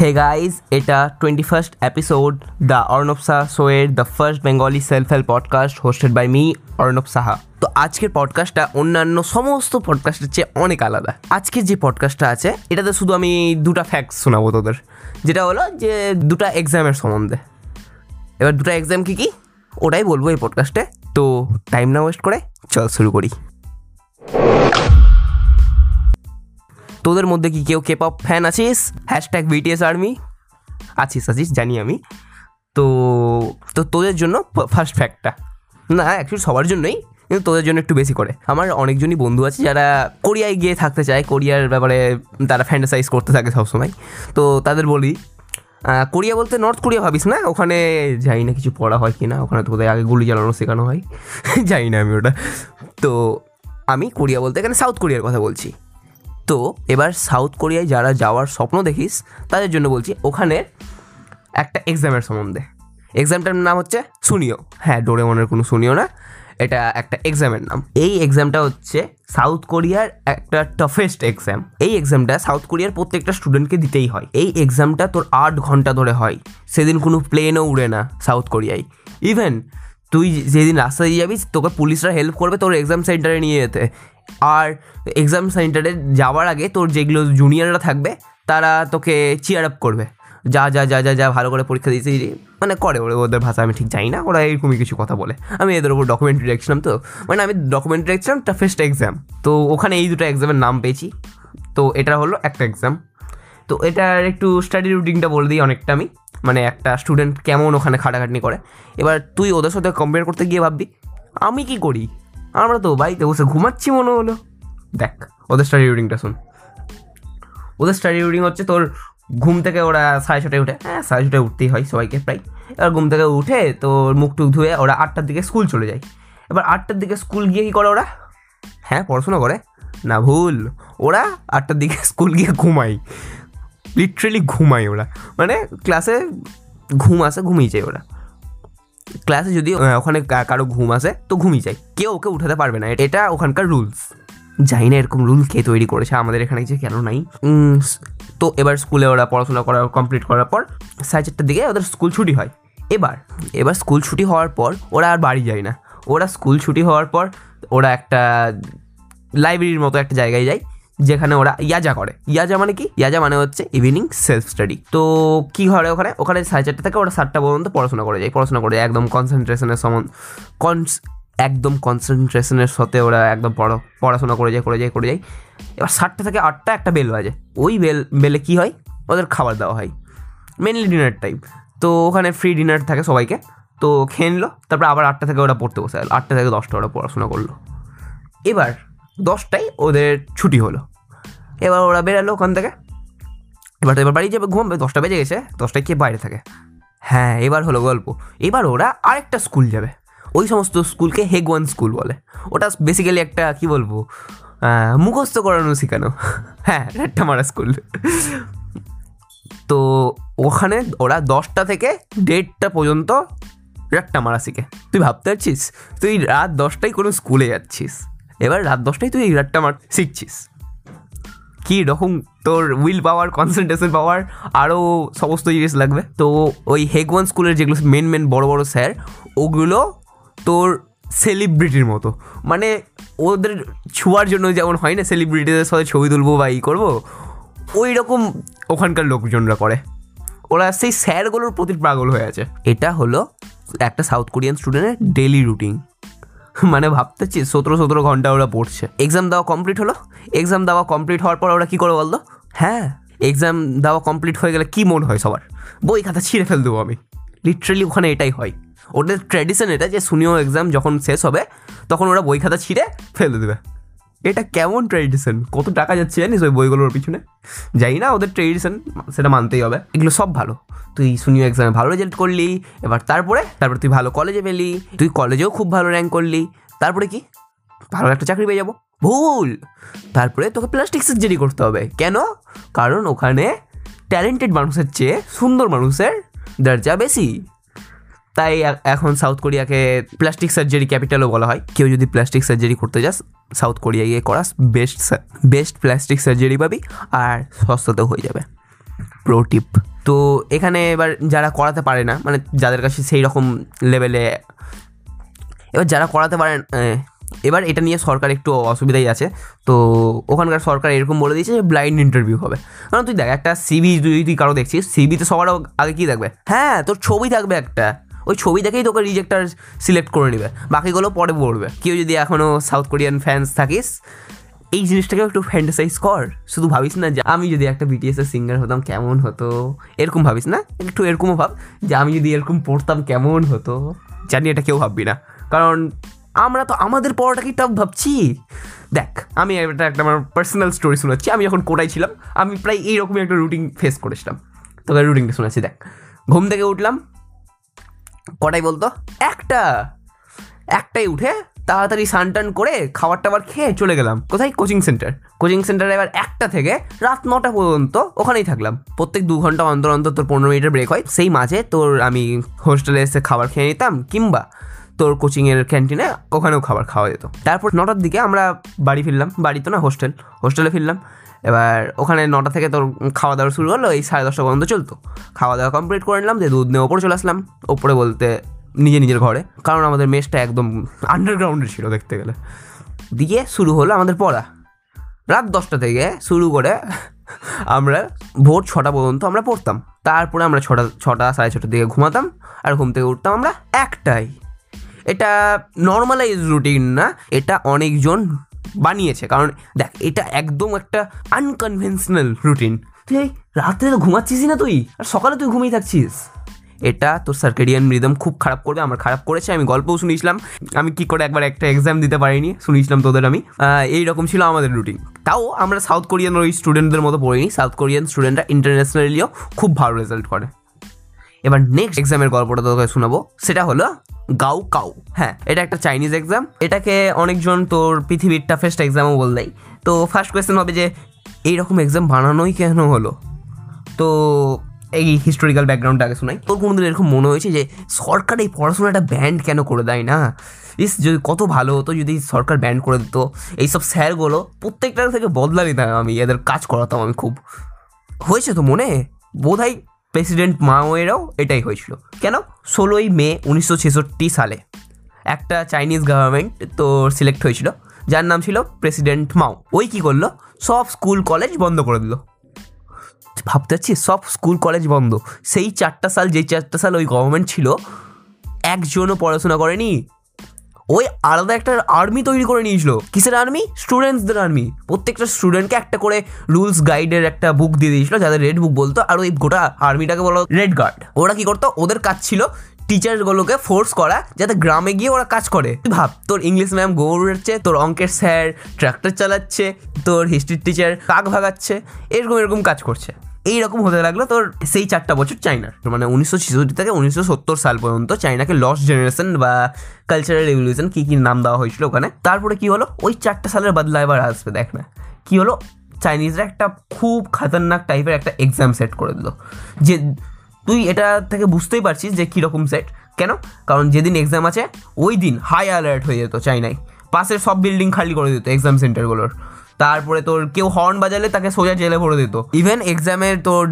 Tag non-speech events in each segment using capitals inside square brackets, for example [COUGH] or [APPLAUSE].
হে guys এটা twenty first episode the Arnab Saha শোয়ের the first Bengali self help podcast hosted by me Arnab Saha তো আজকের পডকাস্টটা অন্যান্য সমস্ত পডকাস্টের চেয়ে অনেক আলাদা। আজকের যে পডকাস্টটা আছে, এটাতে শুধু আমি দুটা ফ্যাক্টস শোনাবো তোদের। যেটা হলো যে দুটা এক্সামের সম্বন্ধে। এবার দুটো এক্সাম কী কী? ওটাই বলব এই পডকাস্টে তো টাইম না ওয়েস্ট করে, চল শুরু করি। তোদের মধ্যে কি কেউ কেপ ফ্যান আছিস? হ্যাশট্যাগ বিটিএস আর্মি আছিস আছিস, জানি আমি। তো তো তোদের জন্য ফার্স্ট ফ্যাক্টটা না অ্যাকচুয়ালি সবার জন্যই, কিন্তু তোদের জন্য একটু বেশি করে। আমার অনেকজনই বন্ধু আছে যারা কোরিয়ায় গিয়ে থাকতে চায়। কোরিয়ার ব্যাপারে তারা ফ্যান্টাসাইজ করতে থাকে সবসময়। তো তাদের বলি কোরিয়া বলতে নর্থ কোরিয়া ভাবিস না? ওখানে যাই না কিছু পড়া হয় কি না ওখানে তো আগে গুলি চালানো শেখানো হয়। [LAUGHS] জানি না আমি ওটা। তো আমি কোরিয়া বলতে এখানে সাউথ কোরিয়ার কথা বলছি। তো এবার সাউথ কোরিয়ায় যারা যাওয়ার স্বপ্ন দেখিস, তাদের জন্য বলছি ওখানে একটা এক্সামের সম্বন্ধে এক্সামটার নাম হচ্ছে সুনিও। হ্যাঁ ডোরেমনের কোনো সুনিও না, এটা একটা এক্সামের নাম। এই এক্সামটা হচ্ছে সাউথ কোরিয়ার একটা টাফেস্ট এক্সাম এই এক্সামটা সাউথ কোরিয়ার প্রত্যেকটা স্টুডেন্টকে দিতেই হয়। এই এক্সামটা তোর আট ঘণ্টা ধরে হয়। সেদিন কোনো প্লেনও উড়ে না সাউথ কোরিয়ায়। ইভেন তুই যেদিন রাস্তা দিয়ে যাবি, তোকে পুলিশরা হেল্প করবে তোর এক্সাম সেন্টারে নিয়ে যেতে। আর এক্সাম সেন্টারে যাওয়ার আগে তোর যেগুলো জুনিয়ররা থাকবে, তারা তোকে চিয়ার আপ করবে। যা যা যা যা যা ভালো করে পরীক্ষা দিয়েছি মানে করে ওরা, ওদের ভাষা আমি ঠিক জানি না, ওরা এরকমই কিছু কথা বলে। আমি এদের ওপর ডকুমেন্টারি দেখছিলাম তো মানে আমি ডকুমেন্টারি দেখছিলাম টাফেস্ট এক্সাম তো ওখানে এই দুটো এক্সামের নাম পেয়েছি। তো এটা হলো একটা এক্সাম তো এটার একটু স্টাডি রুটিনটা বলে দিই অনেকটা আমি। মানে একটা স্টুডেন্ট কেমন ওখানে খাটাখাটনি করে। এবার তুই ওদের সাথে কম্পেয়ার করতে গিয়ে ভাববি, আমি কি করি? আমরা তো বাড়িতে বসে ঘুমাচ্ছি মনে হলো। দেখ, ওদের স্টাডি রুটিনটা শোন। ওদের স্টাডি রুটিন হচ্ছে তোর ঘুম থেকে ওরা সাড়ে ছটায় উঠে হ্যাঁ সাড়ে ছটায় উঠতেই হয় সবাইকে প্রায়। এবার ঘুম থেকে উঠে তোর মুখ টুক ধুয়ে ওরা আটটার দিকে স্কুল চলে যায়। এবার আটটার দিকে স্কুল গিয়ে কী করে ওরা? হ্যাঁ পড়াশোনা করে। না ভুল, ওরা আটটার দিকে [LAUGHS] স্কুল গিয়ে ঘুমায়। লিটারেলি ঘুমায় ওরা। মানে ক্লাসে ঘুম আসে, ঘুমিয়ে যায় ওরা। ক্লাসে যদি ওখানে কারও ঘুম আসে, তো ঘুমিয়ে যায়। কেউ ওকে উঠাতে পারবে না। এটা ওখানকার রুলস জানি না এরকম রুল কে তৈরি করেছে, আমাদের এখানে যে কেন নাই। তো এবার স্কুলে ওরা পড়াশোনা করা কমপ্লিট করার পর সাড়ে চারটার দিকে ওদের স্কুল ছুটি হয়। এবার এবার স্কুল ছুটি হওয়ার পর ওরা আর বাড়ি যায় না। ওরা স্কুল ছুটি হওয়ার পর ওরা একটা লাইব্রেরির মতো একটা জায়গায় যায়। যেখানে ওরা ইয়াজা করে। ইয়াজা মানে কি? ইয়াজা মানে হচ্ছে ইভিনিং সেলফ স্টাডি তো কি করে ওখানে? ওখানে সাড়ে চারটে থেকে ওরা সাতটা পর্যন্ত পড়াশোনা করে যায়। পড়াশোনা করে যায় একদম কনসেন্ট্রেশনের সমান কনস একদম কনসেন্ট্রেশনের সাথে ওরা একদম পড়া পড়াশোনা করে যায় করে যায় করে যায়। এবার সাতটা থেকে আটটা একটা বেল বাজে। ওই বেল বেলে কি হয়? ওদের খাবার দেওয়া হয়। মেনলি ডিনার টাইম তো ওখানে ফ্রি ডিনার থাকে সবাইকে। তো খেয়ে নিলো। তারপরে আবার আটটা থেকে ওরা পড়তে বসে গেলো। আটটা থেকে দশটা ওরা পড়াশোনা করল। এবার দশটায় ওদের ছুটি হলো। এবার ওরা বেরালো ওখান থেকে। এবার তো এবার বাড়ি যাবে ঘুমাবে দশটা বেজে গেছে, দশটায় কে বাইরে থাকে? হ্যাঁ এবার হলো গল্প। এবার ওরা আরেকটা স্কুল যাবে। ওই সমস্ত স্কুলকে হেগওয়ান স্কুল বলে। ওটা বেসিক্যালি একটা, কি বলব মুখস্থ করানো শেখানো। হ্যাঁ একটা মারা স্কুল। তো ওখানে ওরা দশটা থেকে দেড়টা পর্যন্ত রাতটা মারা শিখে। তুই ভাবতে পারছিস? তুই রাত দশটায় কোনো স্কুলে যাচ্ছিস। এবার রাত দশটায় তুই এই রাতটা মার, শিখছিস। কী রকম তোর উইল পাওয়ার কনসেন্ট্রেশন পাওয়ার আরও সমস্ত জিনিস লাগবে। তো ওই হেগওয়ান স্কুলের যেগুলো মেন মেন বড় বড় স্যার ওগুলো তোর সেলিব্রিটির মতো। মানে ওদের ছোঁয়ার জন্য যেমন হয় না সেলিব্রিটিদের সাথে ছবি তুলবো বা ই করব, ওই রকম ওখানকার লোকজনরা করে। ওরা সেই স্যারগুলোর প্রতি পাগল হয়ে আছে। এটা হলো একটা সাউথ কোরিয়ান স্টুডেন্টের ডেলি রুটিন [LAUGHS] মানে ভাবতেছি সতেরো সতেরো ঘণ্টা ওরা পড়ছে। এক্সাম দেওয়া কমপ্লিট হলো? এক্সাম দেওয়া কমপ্লিট হওয়ার পর ওরা কী করে বলতো? হ্যাঁ এক্সাম দেওয়া কমপ্লিট হয়ে গেলে কী মন হয় সবার? বই খাতা ছিঁড়ে ফেল দেবো আমি। লিটারেলি ওখানে এটাই হয়। ওদের ট্র্যাডিশন এটা যে সুনিও এক্সাম যখন শেষ হবে, তখন ওরা বই খাতা ছিঁড়ে ফেলে দেবে। এটা কেমন ট্র্যাডিশন কত টাকা যাচ্ছে জানিস ওই বইগুলোর পিছনে? যাই না ওদের ট্র্যাডিশন সেটা মানতেই হবে। এগুলো সব ভালো। তুই শুনিও এক্সামে ভালো রেজাল্ট করলি, এবার তারপরে তারপরে তুই ভালো কলেজে পেলি, তুই কলেজেও খুব ভালো র্যাঙ্ক করলি, তারপরে কি? ভালো একটা চাকরি পেয়ে যাব। ভুল! তারপরে তোকে প্লাস্টিক সার্জারি করতে হবে। কেন? কারণ ওখানে ট্যালেন্টেড মানুষের চেয়ে সুন্দর মানুষের দরজা বেশি। তাই এখন সাউথ কোরিয়াকে প্লাস্টিক সার্জারি ক্যাপিটালও বলা হয়। কেউ যদি প্লাস্টিক সার্জারি করতে যাস সাউথ কোরিয়া গিয়ে করাস বেস্ট বেস্ট প্লাস্টিক সার্জারি পাবি আর সস্তাতেও হয়ে যাবে। প্রো টিপ তো এখানে এবার যারা করাতে পারে না মানে যাদের কাছে সেই রকম লেভেলে এবার যারা করাতে পারেন এবার এটা নিয়ে সরকার একটু অসুবিধাই আছে। তো ওখানকার সরকার এরকম বলে দিয়েছে যে ব্লাইন্ড ইন্টারভিউ হবে। কারণ তুই দেখ, একটা সিবি যদি তুই কারও দেখছিস সিবিতে সবার আগে কী থাকবে হ্যাঁ তোর ছবি থাকবে একটা। ওই ছবি দেখেই তোকে রিজেক্টার সিলেক্ট করে নেবে। বাকিগুলো পরে পড়বে কেউ যদি এখনও সাউথ কোরিয়ান ফ্যান্স থাকিস, এই জিনিসটাকে একটু ফ্যান্টাসাইজ কর। শুধু ভাবিস না যে, আমি যদি একটা বিটিএস এর সিঙ্গার হতাম, কেমন হতো? এরকম ভাবিস না? একটু এরকমও ভাব যে, আমি যদি এরকম পড়তাম, কেমন হতো? জানি এটা কেউ ভাববি না। কারণ আমরা তো, আমাদের পড়াটাকে টাফ ভাবছি? দেখ, আমি এটা একটা আমার পার্সোনাল স্টোরি শোনাচ্ছি। আমি যখন কোটাই ছিলাম, আমি প্রায় এইরকমই একটা রুটিন ফেস করেছিলাম। তোকে রুটিনটা শোনাচ্ছি, দেখ। ঘুম থেকে উঠলাম কটাই বলতো? একটা। একটাই উঠে তাড়াতাড়ি সান টান করে খাবার টাবার খেয়ে চলে গেলাম। কোথায়? Coaching centre. কোচিং সেন্টারে এবার একটা থেকে রাত নটা পর্যন্ত ওখানেই থাকলাম। প্রত্যেক দু ঘণ্টা অন্তর অন্তর তোর পনেরো মিনিটের ব্রেক হয়। সেই মাঝে তোর আমি হোস্টেলে এসে খাবার খেয়ে নিতাম কিংবা তোর কোচিংয়ের ক্যান্টিনে ওখানেও খাবার খাওয়া যেত। তারপর নটার দিকে আমরা বাড়ি ফিরলাম। বাড়ি তো না, হোস্টেল। হোস্টেলে ফিরলাম। এবার ওখানে নটা থেকে তোর খাওয়া দাওয়া শুরু হলো, এই সাড়ে দশটা পর্যন্ত চলতো। খাওয়া দাওয়া কমপ্লিট করে নিলাম, দিয়ে দুধ নিয়ে ওপরে চলে আসলাম। ওপরে বলতে নিজে নিজের ঘরে, কারণ আমাদের মেসটা একদম আন্ডারগ্রাউন্ডে ছিল দেখতে গেলে। দিয়ে শুরু হলো আমাদের পড়া। রাত দশটা থেকে শুরু করে আমরা ভোর ছটা পর্যন্ত আমরা পড়তাম। তারপরে আমরা ছটা ছটা, সাড়ে ছটার দিকে ঘুমাতাম, আর ঘুম থেকে উঠতাম আমরা একটাই এটা নর্মালাইজ রুটিন না, এটা অনেকজন বানিয়েছে। কারণ দেখ, এটা একদম একটা আনকনভেনশনাল রুটিন তুই রাত্রে তো ঘুমাচ্ছিস না তুই, আর সকালে তুই ঘুমিয়ে থাকছিস। এটা তোর সার্কেডিয়ান রিদম খুব খারাপ করবে, আমার খারাপ করেছে, আমি গল্পও শুনিয়েছিলাম। আমি কি করে একবার একটা এক্সাম দিতে পারিনি, শুনিয়েছিলাম তোদের আমি। এই রকম ছিল আমাদের রুটিন তাও আমরা সাউথ কোরিয়ান ওই স্টুডেন্টদের মতো পড়িনি সাউথ কোরিয়ান স্টুডেন্টরা ইন্টারন্যাশনালিও খুব ভালো রেজাল্ট করে। এবার নেক্সট এক্সামের গল্পটা তোকে শোনাবো, সেটা হলো গাও কাউ হ্যাঁ এটা একটা চাইনিজ এক্সাম এটাকে অনেকজন তোর পৃথিবীর টাফেস্ট এক্সামও বল দেয়। তো ফার্স্ট কোয়েশ্চেন হবে যে, এইরকম এক্সাম বানানোই কেন হলো? তো এই হিস্টোরিক্যাল ব্যাকগ্রাউন্ডটা আগে শোনাই। তোর কোনোদিন এরকম মনে হয়েছে যে, সরকার এই পড়াশোনাটা ব্যান্ড কেন করে দেয় না? ইস, যদি কত ভালো হতো যদি সরকার ব্যান্ড করে দিত। এইসব স্যারগুলো প্রত্যেকটার থেকে বদলা নিতাম আমি, এদের কাজ করাতাম আমি খুব। হয়েছে তো মনে? বোধহয় প্রেসিডেন্ট মাওয়েরও এটাই হয়েছিল। কেন? ষোলোই মে উনিশশো ছেষট্টি সালে একটা চাইনিজ গভর্নমেন্ট তো সিলেক্ট হয়েছিল, যার নাম ছিল প্রেসিডেন্ট মাও। ওই কি করল? সব স্কুল কলেজ বন্ধ করে দিল। ভাবতে পারছি সব স্কুল কলেজ বন্ধ। সেই চারটা সাল যেই চারটা সাল ওই গভর্নমেন্ট ছিল, একজনও পড়াশোনা করেনি ওই আলাদা একটা আর্মি তৈরি করে নিয়েছিল। কিসের আর্মি স্টুডেন্টসদের আর্মি প্রত্যেকটা স্টুডেন্টকে একটা করে রুলস গাইডের একটা বুক দিয়ে দিয়েছিল, যাদের রেড বুক বলতো, আর ওই গোটা আর্মিটাকে বলো রেড গার্ড ওরা কি করতো? ওদের কাজ ছিল টিচারগুলোকে ফোর্স করা, যাতে গ্রামে গিয়ে ওরা কাজ করে। ভাব, তোর ইংলিশ ম্যাম গৌড়াচ্ছে তোর অঙ্কের স্যার ট্র্যাক্টর চালাচ্ছে, তোর হিস্ট্রির টিচার কাক ভাগাচ্ছে, এরকম এরকম কাজ করছে। এইরকম হতে লাগল তোর সেই চারটা বছর চাইনার মানে উনিশশো ছেষট্টি থেকে উনিশশো সত্তর সাল পর্যন্ত চাইনাকে লস্ট জেনারেশন বা কালচারাল রেভলিউশন কী কী নাম দেওয়া হয়েছিল ওখানে। তারপরে কি হলো? ওই চারটা সালের বদলা এবার আসবে, দেখ না। কি হলো? চাইনিজরা একটা খুব খতরনাক টাইপের একটা এক্সাম সেট করে দিল। যে তুই এটা থেকে বুঝতেই পারছিস যে কীরকম সেট কেন? কারণ যেদিন এক্সাম আছে, ওই দিন হাই অ্যালার্ট হয়ে যেত চাইনায় পাশের সব বিল্ডিং খালি করে দিত এক্সাম সেন্টারগুলোর তারপরে তোর কেউ হর্ন বাজালে তাকে সোজা জেলে ভরে দিত। ইভেন এক্সামের তোর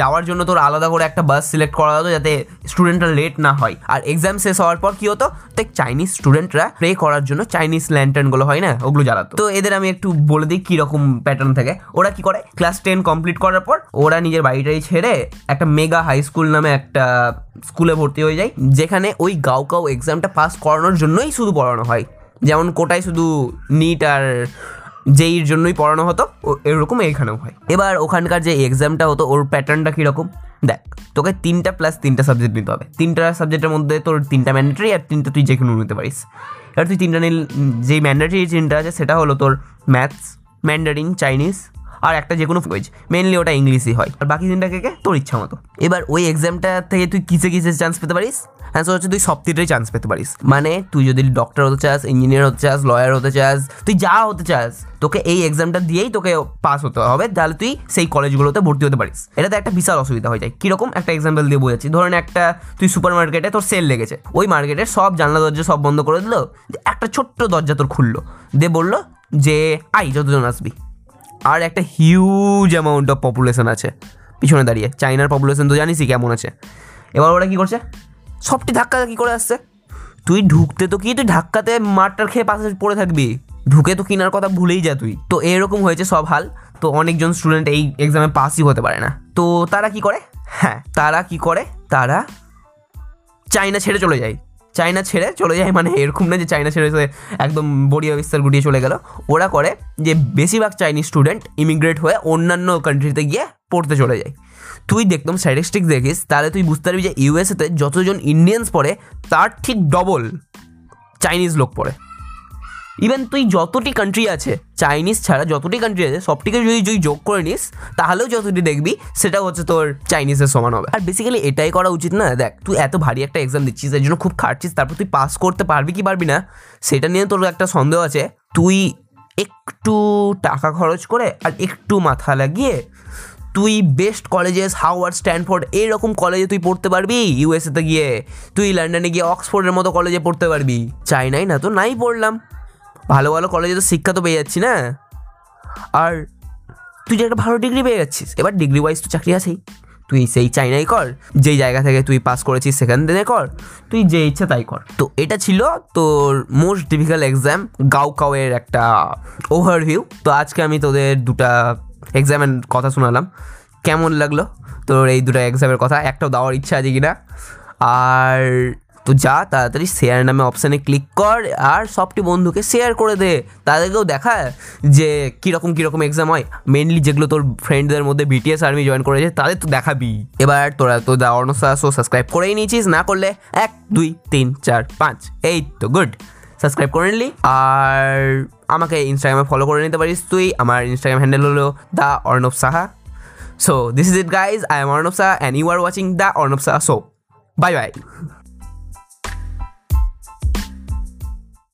যাওয়ার জন্য তোর আলাদা করে একটা বাস সিলেক্ট করা হতো যাতে স্টুডেন্টরা লেট না হয়। আর এক্সাম শেষ হওয়ার পর কি হতো? দেখ চাইনিজ স্টুডেন্টরা প্রে করার জন্য চাইনিজ ল্যান্টার্নগুলো হয় না? ওগুলো জ্বালাতো। তো এদের আমি একটু বলে দিই কীরকম প্যাটার্ন থাকে। ওরা কি করে? ক্লাস টেন কমপ্লিট করার পর ওরা নিজের বাড়িটাই ছেড়ে একটা মেগা হাই স্কুল নামে একটা স্কুলে ভর্তি হয়ে যায়, যেখানে ওই গাও এক্সামটা পাস করানোর জন্যই শুধু পড়ানো হয়। যেমন কোটায় শুধু নিট আর যেইর জন্যই পড়ানো হতো এরকম এইখানেও হয়। এবার ওখানকার যে এক্সামটা হতো, ওর প্যাটার্নটা কীরকম? দেখ, তোকে তিনটা প্লাস তিনটা সাবজেক্ট নিতে হবে। তিনটা সাবজেক্টের মধ্যে তোর তিনটা ম্যান্ডেটরি আর তিনটা তুই যে কোনো নিতে পারিস। এবার তুই তিনটা নিল, যেই ম্যান্ডেটরি তিনটা আছে, সেটা হলো তোর ম্যাথস ম্যান্ডারিন চাইনিজ আর একটা যে কোনো ল্যাঙ্গুয়েজ মেনলি ওটা ইংলিশই হয়। আর বাকি তিনটা কে? কে তোর ইচ্ছা মতো। এবার ওই এক্সামটা থেকে তুই কিসে কিসে চান্স পেতে পারিস? হ্যাঁ অ্যান্সার হচ্ছে তুই সব তিনটাই চান্স পেতে পারিস। মানে তুই যদি ডক্টর হতে চাস ইঞ্জিনিয়ার হতে চাস লয়ার হতে চাস, তুই যা হতে চাস, তোকে এই এক্সামটা দিয়েই তোকে পাস হতে হবে। তাহলে তুই সেই কলেজগুলোতে ভর্তি হতে পারিস। এটাতে একটা বিশাল অসুবিধা হয়ে যায়। কীরকম? একটা এক্সাম্পল দিয়ে বোঝাচ্ছি। ধরেন একটা তুই সুপার মার্কেটে তোর সেল লেগেছে। ওই মার্কেটের সব জানলা, দরজা সব বন্ধ করে দিল। একটা ছোট্ট দরজা তোর খুললো। দিয়ে বলল যে আই যতজন আসবি। আর একটা হিউজ অ্যামাউন্ট অফ পপুলেশন আছে। পিছনে দাঁড়িয়ে। চাইনার পপুলেশন তো জানিসই কেমন আছে। এবার ওরা কী করছে? সবটি ধাক্কা কী করে আসছে। তুই ঢুকতে তো কি? তুই ধাক্কাতে মারটার খেয়ে পাশে পড়ে থাকবি। ঢুকে তো কিনার কথা ভুলেই যা তুই। তো এরকম হয়েছে সব হাল। তো অনেকজন স্টুডেন্ট এই এক্সামে পাসই হতে পারে না। তো তারা কি করে? হ্যাঁ তারা কি করে? তারা চাইনা ছেড়ে চলে যায়। চাইনা ছেড়ে চলে যায় মানে এরকম না যে চায়না ছেড়ে একদম বড়িয়া বিস্তার গুটিয়ে চলে গেল। ওরা করে যে বেশিরভাগ চাইনিজ স্টুডেন্ট ইমিগ্রেট হয়ে অন্যান্য কান্ট্রিতে গিয়ে পড়তে চলে যায়। তুই দেখতাম স্ট্যাটিস্টিক্স দেখিস, তাহলে তুই বুঝতে পারবি যে ইউএসএতে যতজন ইন্ডিয়ান্স পড়ে, তার ঠিক ডবল চাইনিজ লোক পড়ে। ইভেন তুই যতটি কান্ট্রি আছে চাইনিজ ছাড়া যতটি কান্ট্রি আছে, সবটিকে যদি তুই যোগ করে নিস, তাহলেও যতটি দেখবি সেটা হচ্ছে তোর চাইনিজের সমান হবে। আর বেসিক্যালি এটাই করা উচিত না, দেখ, তুই এত ভারী একটা এক্সাম দিচ্ছিস, এর জন্য খুব খাটছিস, তারপর তুই পাস করতে পারবি কি পারবি না, সেটা নিয়ে তোর একটা সন্দেহ আছে। তুই একটু টাকা খরচ করে আর একটু মাথা লাগিয়ে তুই বেস্ট কলেজেস হাওয়ার্ড স্ট্যানফোর্ড এইরকম কলেজে তুই পড়তে পারবি ইউএসএতে গিয়ে, তুই লন্ডনে গিয়ে অক্সফোর্ডের মতো কলেজে পড়তে পারবি। চাইনাই না তো, নাই পড়লাম। ভালো ভালো কলেজে তো শিক্ষা তো পেয়ে যাচ্ছি না। আর তুই যে একটা ভালো ডিগ্রি পেয়ে যাচ্ছিস, এবার ডিগ্রি ওয়াইজ তো চাকরি আছেই। তুই সেই চাইনাই কর, যেই জায়গা থেকে তুই পাস করেছিস সেখান থেকে কর, তুই যে ইচ্ছা তাই কর। তো এটা ছিল তোর মোস্ট ডিফিকাল্ট এক্সাম গাও কাউয়ের একটা ওভারভিউ তো আজকে আমি তোদের দুটা এক্সামের কথা শোনালাম। কেমন লাগল তোর এই দুটো এক্সামের কথা? একটাও দেওয়ার ইচ্ছা আছে কিনা? আর তো যা তাড়াতাড়ি শেয়ার নামে অপশানে ক্লিক কর আর সবটি বন্ধুকে শেয়ার করে দে। তাদেরকেও দেখা যে কীরকম কীরকম এক্সাম হয়। মেনলি যেগুলো তোর ফ্রেন্ডদের মধ্যে বিটিএস আর্মি জয়েন করেছে, তাদের তো দেখাবি। এবার তোরা তো দা অর্ণসা শো সাবস্ক্রাইব করেই নিয়েছিস, না করলে এক, দুই, তিন, চার, পাঁচ, এই তো গুড সাবস্ক্রাইব করে নিলি আর আমাকে ইনস্টাগ্রামে ফলো করে নিতে পারিস তুই। আমার ইনস্টাগ্রাম হ্যান্ডেল হলো the Arnab Saha. So this is it guys I am Arnab Saha and you are watching the Arnab Saha. Show bye bye